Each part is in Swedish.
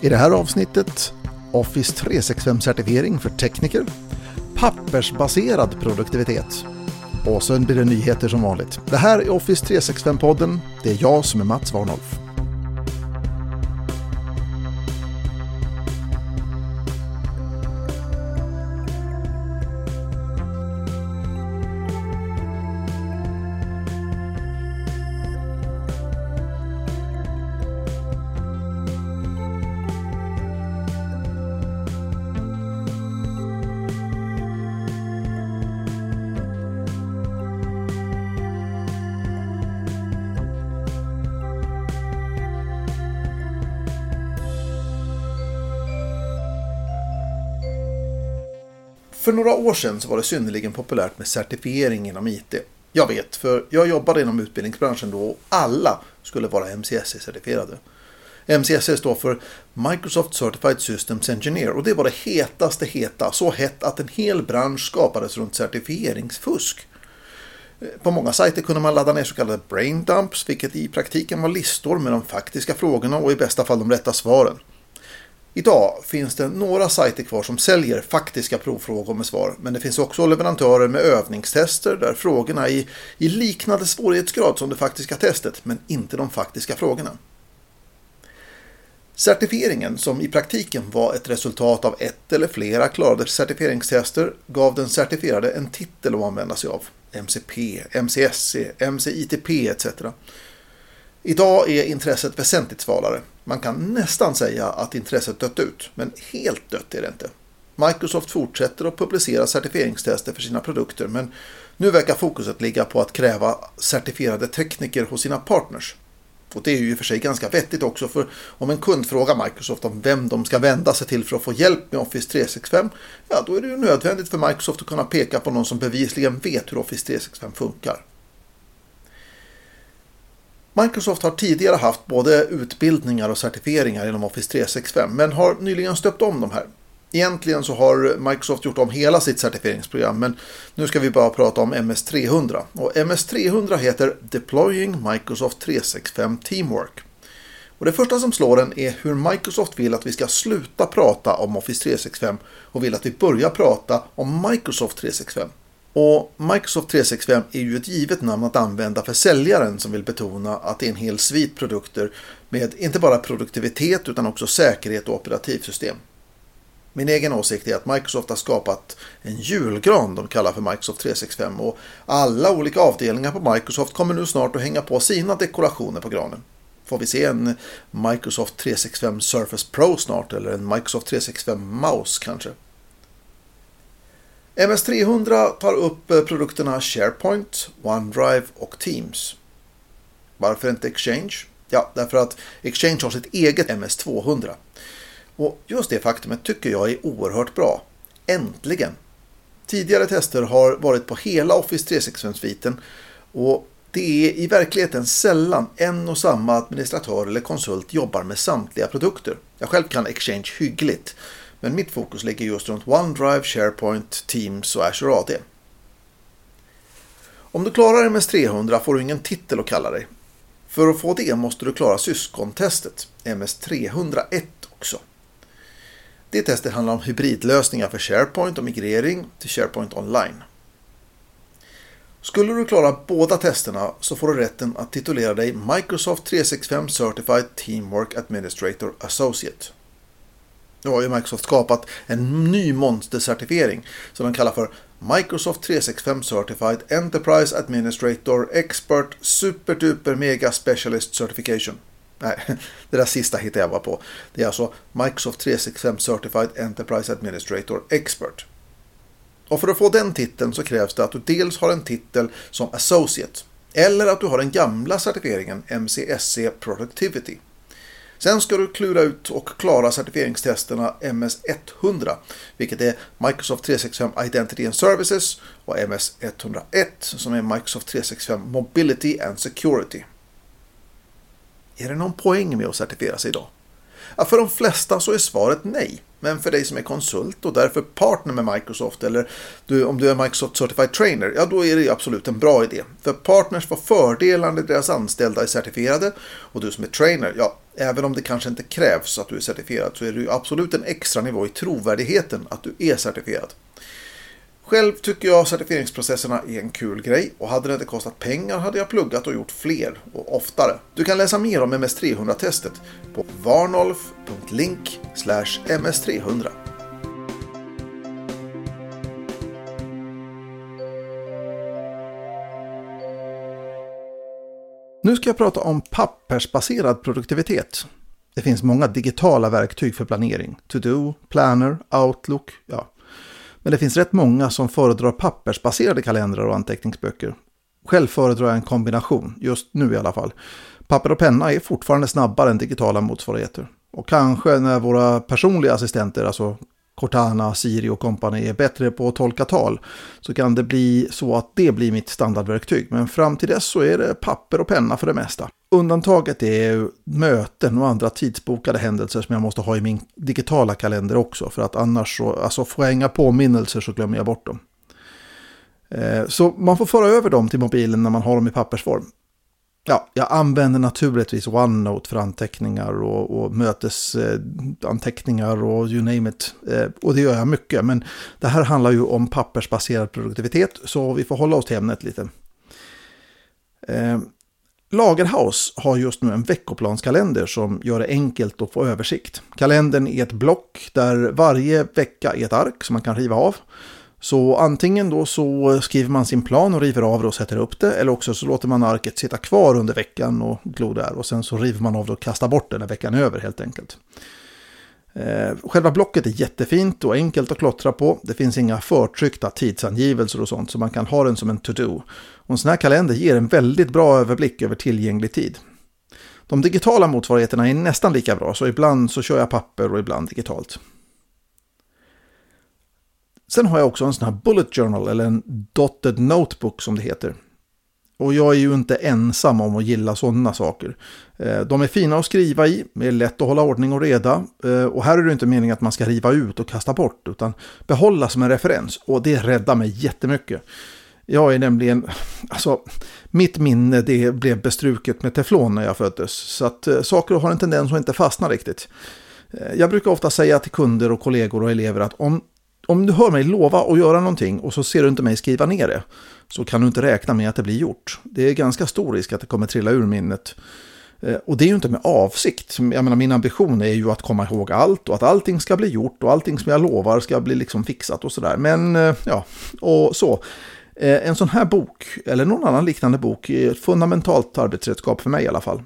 I det här avsnittet Office 365-certifiering för tekniker, pappersbaserad produktivitet och sen blir det nyheter som vanligt. Det här är Office 365-podden. Det är jag som är Mats Warnolf. För några år sedan så var det synnerligen populärt med certifiering inom IT. Jag vet, för jag jobbade inom utbildningsbranschen då och alla skulle vara MCSE-certifierade. MCSE står för Microsoft Certified Systems Engineer och det var det hetaste heta, så hett att en hel bransch skapades runt certifieringsfusk. På många sajter kunde man ladda ner så kallade brain dumps, vilket i praktiken var listor med de faktiska frågorna och i bästa fall de rätta svaren. Idag finns det några sajter kvar som säljer faktiska provfrågor med svar, men det finns också leverantörer med övningstester där frågorna är i, i liknande svårighetsgrad som det faktiska testet, men inte de faktiska frågorna. Certifieringen, som i praktiken var ett resultat av ett eller flera klarade certifieringstester, gav den certifierade en titel att använda sig av. MCP, MCSC, MCITP etc. Idag är intresset väsentligt svalare. Man kan nästan säga att intresset dött ut, men helt dött är det inte. Microsoft fortsätter att publicera certifieringstester för sina produkter, men nu verkar fokuset ligga på att kräva certifierade tekniker hos sina partners. Och det är ju i och för sig ganska vettigt också, för om en kund frågar Microsoft om vem de ska vända sig till för att få hjälp med Office 365, ja då är det ju nödvändigt för Microsoft att kunna peka på någon som bevisligen vet hur Office 365 funkar. Microsoft har tidigare haft både utbildningar och certifieringar inom Office 365 men har nyligen stöpt om de här. Egentligen så har Microsoft gjort om hela sitt certifieringsprogram men nu ska vi bara prata om MS300. Och MS300 heter Deploying Microsoft 365 Teamwork. Och det första som slår en är hur Microsoft vill att vi ska sluta prata om Office 365 och vill att vi börjar prata om Microsoft 365. Och Microsoft 365 är ju ett givet namn att använda för säljaren som vill betona att det är en hel svit produkter med inte bara produktivitet utan också säkerhet och operativsystem. Min egen åsikt är att Microsoft har skapat en julgran de kallar för Microsoft 365 och alla olika avdelningar på Microsoft kommer nu snart att hänga på sina dekorationer på granen. Får vi se en Microsoft 365 Surface Pro snart eller en Microsoft 365 Mouse kanske? MS300 tar upp eh, produkterna SharePoint, OneDrive och Teams. Varför inte Exchange? Ja, därför att Exchange har sitt eget MS200. Och just det faktumet tycker jag är oerhört bra. Äntligen! Tidigare tester har varit på hela Office 365-sviten och det är i verkligheten sällan en och samma administratör eller konsult jobbar med samtliga produkter. Jag själv kan Exchange hyggligt men mitt fokus ligger just runt OneDrive, SharePoint, Teams och Azure AD. Om du klarar MS300 får du ingen titel att kalla dig. För att få det måste du klara syskontestet, MS301 också. Det testet handlar om hybridlösningar för SharePoint och migrering till SharePoint Online. Skulle du klara båda testerna så får du rätten att titulera dig Microsoft 365 Certified Teamwork Administrator Associate. Nu har ju Microsoft skapat en ny monstercertifiering som de kallar för Microsoft 365 Certified Enterprise Administrator Expert Super Duper Mega Specialist Certification. Nej, det där sista hittade jag bara på. Det är alltså Microsoft 365 Certified Enterprise Administrator Expert. Och för att få den titeln så krävs det att du dels har en titel som Associate eller att du har den gamla certifieringen MCSC Productivity. Sen ska du klura ut och klara certifieringstesterna MS100, vilket är Microsoft 365 Identity and Services och MS101 som är Microsoft 365 Mobility and Security. Är det någon poäng med att certifiera sig idag? Ja, för de flesta så är svaret nej. Men för dig som är konsult och därför partner med Microsoft eller du, om du är Microsoft Certified Trainer, ja då är det absolut en bra idé. För partners får fördelar när deras anställda är certifierade och du som är trainer, ja, även om det kanske inte krävs att du är certifierad så är det ju absolut en extra nivå i trovärdigheten att du är certifierad. Själv tycker jag certifieringsprocesserna är en kul grej och hade det inte kostat pengar hade jag pluggat och gjort fler och oftare. Du kan läsa mer om MS300-testet på varnolf.link ms300. Nu ska jag prata om pappersbaserad produktivitet. Det finns många digitala verktyg för planering. To-Do, Planner, Outlook, ja, men det finns rätt många som föredrar pappersbaserade kalendrar och anteckningsböcker. Själv föredrar jag en kombination, just nu i alla fall. Papper och penna är fortfarande snabbare än digitala motsvarigheter. Och kanske när våra personliga assistenter, alltså Cortana, Siri och kompani är bättre på att tolka tal så kan det bli så att det blir mitt standardverktyg. Men fram till dess så är det papper och penna för det mesta. Undantaget är möten och andra tidsbokade händelser som jag måste ha i min digitala kalender också. För att annars så, alltså får jag inga påminnelser så glömmer jag bort dem. Eh, så man får föra över dem till mobilen när man har dem i pappersform. Ja, jag använder naturligtvis OneNote för anteckningar och, och mötesanteckningar eh, och you name it. Eh, och det gör jag mycket, men det här handlar ju om pappersbaserad produktivitet, så vi får hålla oss till ämnet lite. Eh, Lagerhaus har just nu en veckoplanskalender som gör det enkelt att få översikt. Kalendern är ett block där varje vecka är ett ark som man kan riva av. Så antingen då så skriver man sin plan och river av det och sätter upp det. Eller också så låter man arket sitta kvar under veckan och glo där. Och sen så river man av det och kastar bort det när veckan är över helt enkelt. Eh, själva blocket är jättefint och enkelt att klottra på. Det finns inga förtryckta tidsangivelser och sånt så man kan ha den som en to-do. Och en sån här kalender ger en väldigt bra överblick över tillgänglig tid. De digitala motsvarigheterna är nästan lika bra så ibland så kör jag papper och ibland digitalt. Sen har jag också en sån här bullet journal eller en dotted notebook som det heter. Och jag är ju inte ensam om att gilla sådana saker. Eh, de är fina att skriva i, är lätt att hålla ordning och reda. Eh, och här är det inte meningen att man ska riva ut och kasta bort, utan behålla som en referens. Och det räddar mig jättemycket. Jag är nämligen, alltså, mitt minne det blev bestruket med teflon när jag föddes. Så att eh, saker har en tendens att inte fastna riktigt. Jag brukar ofta säga till kunder och kollegor och elever att om om du hör mig lova att göra någonting och så ser du inte mig skriva ner det så kan du inte räkna med att det blir gjort. Det är ganska stor risk att det kommer trilla ur minnet. Eh, och det är ju inte med avsikt. Jag menar, min ambition är ju att komma ihåg allt och att allting ska bli gjort och allting som jag lovar ska bli liksom fixat och sådär. Men eh, ja, och så. Eh, en sån här bok, eller någon annan liknande bok, är ett fundamentalt arbetsredskap för mig i alla fall.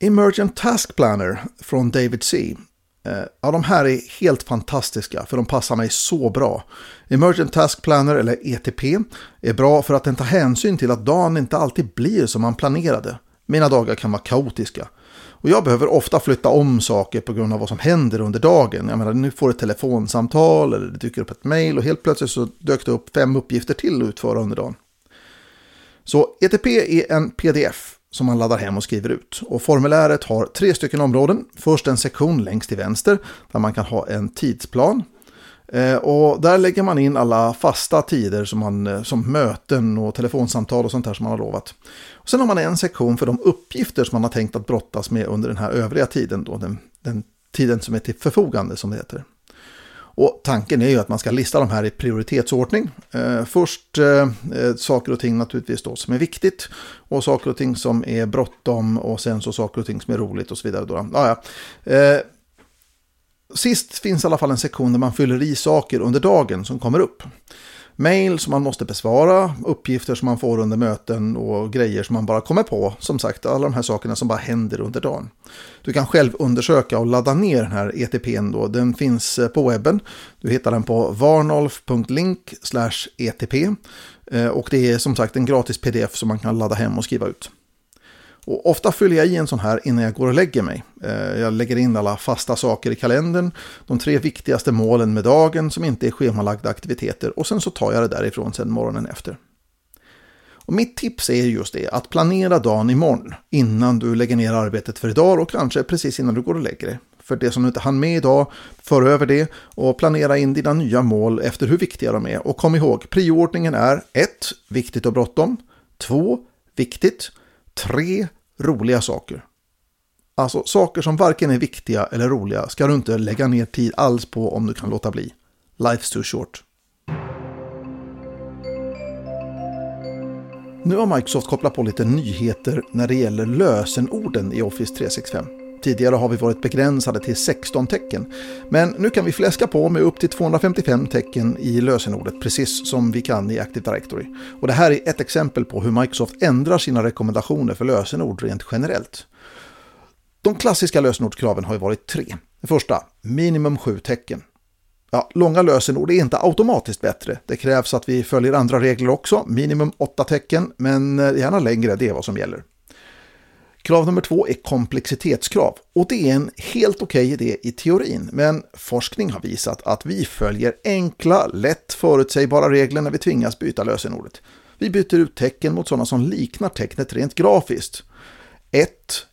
Emergent Task Planner från David C. Eh, ja, de här är helt fantastiska för de passar mig så bra. Emergent Task Planner eller ETP är bra för att den tar hänsyn till att dagen inte alltid blir som man planerade. Mina dagar kan vara kaotiska. Och jag behöver ofta flytta om saker på grund av vad som händer under dagen. Jag menar, nu får du ett telefonsamtal eller det dyker upp ett mail och helt plötsligt så dök det upp fem uppgifter till att utföra under dagen. Så ETP är en pdf som man laddar hem och skriver ut. Och formuläret har tre stycken områden. Först en sektion längst till vänster där man kan ha en tidsplan. Eh, och där lägger man in alla fasta tider som, man, eh, som möten och telefonsamtal och sånt där som man har lovat. Och sen har man en sektion för de uppgifter som man har tänkt att brottas med under den här övriga tiden. Då, den, den tiden som är till förfogande som det heter. Och tanken är ju att man ska lista de här i prioritetsordning. Eh, först eh, eh, saker och ting naturligtvis då som är viktigt och saker och ting som är bråttom och sen så saker och ting som är roligt och så vidare. Då. Ah, ja. eh, sist finns i alla fall en sektion där man fyller i saker under dagen som kommer upp. Mail som man måste besvara, uppgifter som man får under möten och grejer som man bara kommer på. Som sagt, alla de här sakerna som bara händer under dagen. Du kan själv undersöka och ladda ner den här ETPn då. Den finns eh, på webben. Du hittar den på varnolf.link etp. Eh, och det är som sagt en gratis pdf som man kan ladda hem och skriva ut. Och ofta fyller jag i en sån här innan jag går och lägger mig. Eh, jag lägger in alla fasta saker i kalendern, de tre viktigaste målen med dagen som inte är schemalagda aktiviteter och sen så tar jag det därifrån sen morgonen efter. Och mitt tips är just det, att planera dagen imorgon innan du lägger ner arbetet för idag och kanske precis innan du går och lägger dig. För det som du inte hann med idag, för över det och planera in dina nya mål efter hur viktiga de är. Och kom ihåg, prioordningen är 1. Viktigt och bråttom. 2. Viktigt. 3. Roliga saker. Alltså saker som varken är viktiga eller roliga ska du inte lägga ner tid alls på om du kan låta bli. Life's too short. Nu har Microsoft kopplat på lite nyheter när det gäller lösenorden i Office 365. Tidigare har vi varit begränsade till 16 tecken, men nu kan vi fläska på med upp till 255 tecken i lösenordet, precis som vi kan i Active Directory. Och det här är ett exempel på hur Microsoft ändrar sina rekommendationer för lösenord rent generellt. De klassiska lösenordskraven har ju varit tre. Det första, minimum 7 tecken. Ja, långa lösenord är inte automatiskt bättre. Det krävs att vi följer andra regler också, minimum 8 tecken, men eh, gärna längre, det är vad som gäller. Krav nummer två är komplexitetskrav och det är en helt okej okay idé i teorin, men forskning har visat att vi följer enkla, lätt förutsägbara regler när vi tvingas byta lösenordet. Vi byter ut tecken mot sådana som liknar tecknet rent grafiskt. 1,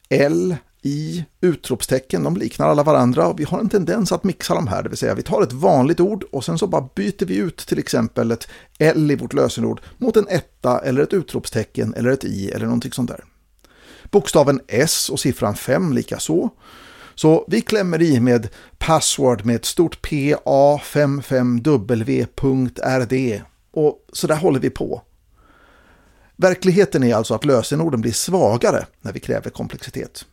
L, i utropstecken, de liknar alla varandra och vi har en tendens att mixa de här, det vill säga vi tar ett vanligt ord och sen så bara byter vi ut till exempel ett L i vårt lösenord mot en etta eller ett utropstecken eller ett i eller någonting sånt där. Bokstaven S och siffran 5 likaså. Så vi klämmer i med password med ett stort PA55W.RD och så där håller vi på. Verkligheten är alltså att lösenorden blir svagare när vi kräver komplexitet.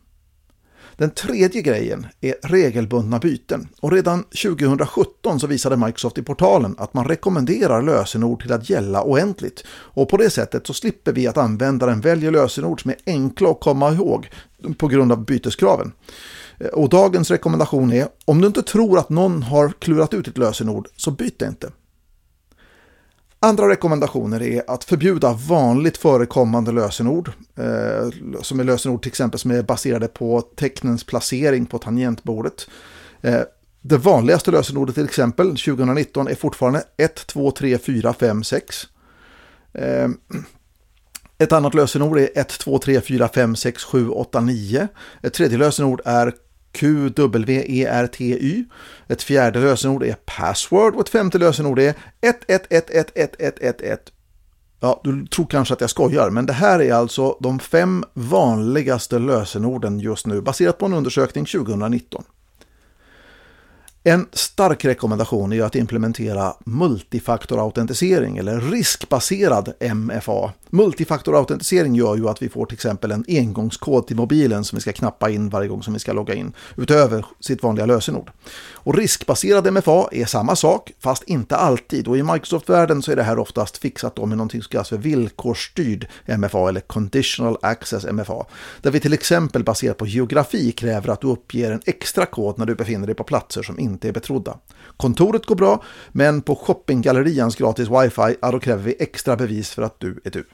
Den tredje grejen är regelbundna byten och redan 2017 så visade Microsoft i portalen att man rekommenderar lösenord till att gälla oändligt och på det sättet så slipper vi att användaren väljer lösenord som är enkla att komma ihåg på grund av byteskraven. Och dagens rekommendation är om du inte tror att någon har klurat ut ett lösenord så byt det inte. Andra rekommendationer är att förbjuda vanligt förekommande lösenord, eh, som är lösenord till exempel som är baserade på tecknens placering på tangentbordet. Eh, det vanligaste lösenordet till exempel 2019 är fortfarande 1, 2, 3, 4, 5, 6. Eh, ett annat lösenord är 1, 2, 3, 4, 5, 6, 7, 8, 9. Ett tredje lösenord är QWERTY. Ett fjärde lösenord är password och ett femte lösenord är 11111111. Ja, du tror kanske att jag skojar, men det här är alltså de fem vanligaste lösenorden just nu baserat på en undersökning 2019. En stark rekommendation är att implementera multifaktorautentisering eller riskbaserad MFA. Multifaktorautentisering gör ju att vi får till exempel en engångskod till mobilen som vi ska knappa in varje gång som vi ska logga in, utöver sitt vanliga lösenord. Och riskbaserad MFA är samma sak, fast inte alltid. Och i Microsoft-världen så är det här oftast fixat med någonting som kallas för villkorsstyrd MFA eller Conditional Access MFA. Där vi till exempel baserat på geografi kräver att du uppger en extra kod när du befinner dig på platser som inte är betrodda. Kontoret går bra, men på shoppinggallerians gratis wifi, ja, då kräver vi extra bevis för att du är du.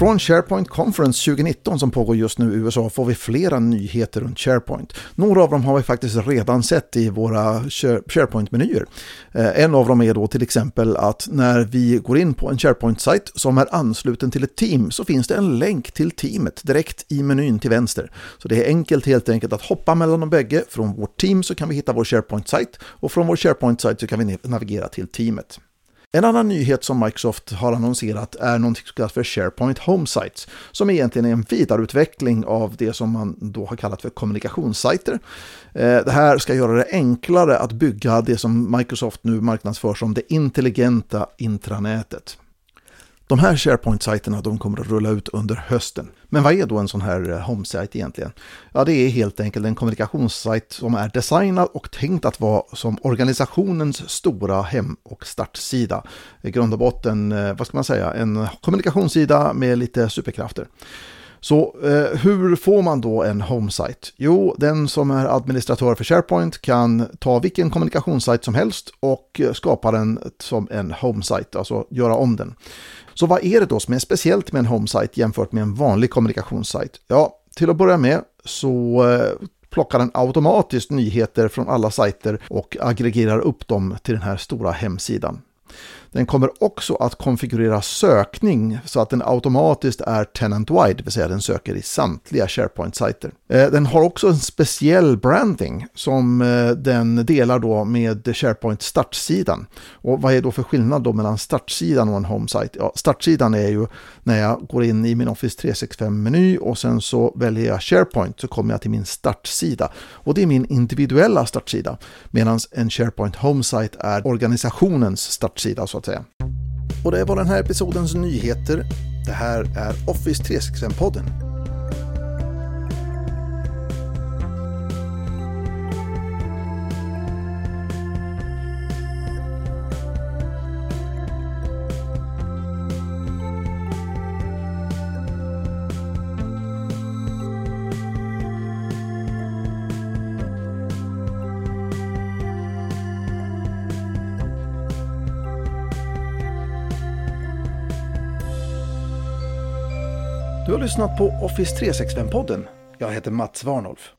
Från SharePoint Conference 2019 som pågår just nu i USA får vi flera nyheter runt SharePoint. Några av dem har vi faktiskt redan sett i våra SharePoint-menyer. Eh, en av dem är då till exempel att när vi går in på en SharePoint-sajt som är ansluten till ett team så finns det en länk till teamet direkt i menyn till vänster. Så det är enkelt helt enkelt att hoppa mellan de bägge. Från vårt team så kan vi hitta vår SharePoint-sajt och från vår SharePoint-sajt så kan vi navigera till teamet. En annan nyhet som Microsoft har annonserat är någonting som kallas för SharePoint Home Sites, som egentligen är en vidareutveckling av det som man då har kallat för kommunikationssajter. Eh, det här ska göra det enklare att bygga det som Microsoft nu marknadsför som det intelligenta intranätet. De här SharePoint-sajterna de kommer att rulla ut under hösten. Men vad är då en sån här eh, homesite egentligen? Ja, det är helt enkelt en kommunikationssajt som är designad och tänkt att vara som organisationens stora hem och startsida. I grund och botten, eh, vad ska man säga, en kommunikationssida med lite superkrafter. Så eh, hur får man då en homesite? Jo, den som är administratör för SharePoint kan ta vilken kommunikationssajt som helst och eh, skapa den som en homesite, alltså göra om den. Så vad är det då som är speciellt med en homesite jämfört med en vanlig kommunikationssajt? Ja, till att börja med så eh, plockar den automatiskt nyheter från alla sajter och aggregerar upp dem till den här stora hemsidan. Den kommer också att konfigurera sökning så att den automatiskt är tenant-wide, det vill säga den söker i samtliga SharePoint-sajter. Eh, den har också en speciell branding som eh, den delar då med SharePoint startsidan. Och vad är då för skillnad då mellan startsidan och en home-site? Ja, startsidan är ju när jag går in i min Office 365-meny och sen så väljer jag SharePoint så kommer jag till min startsida. Och det är min individuella startsida. Medan en SharePoint Home-site är organisationens startsida så att säga. Och det var den här episodens nyheter. Det här är Office 365-podden. Har lyssnat på Office 365-podden. Jag heter Mats Warnolf.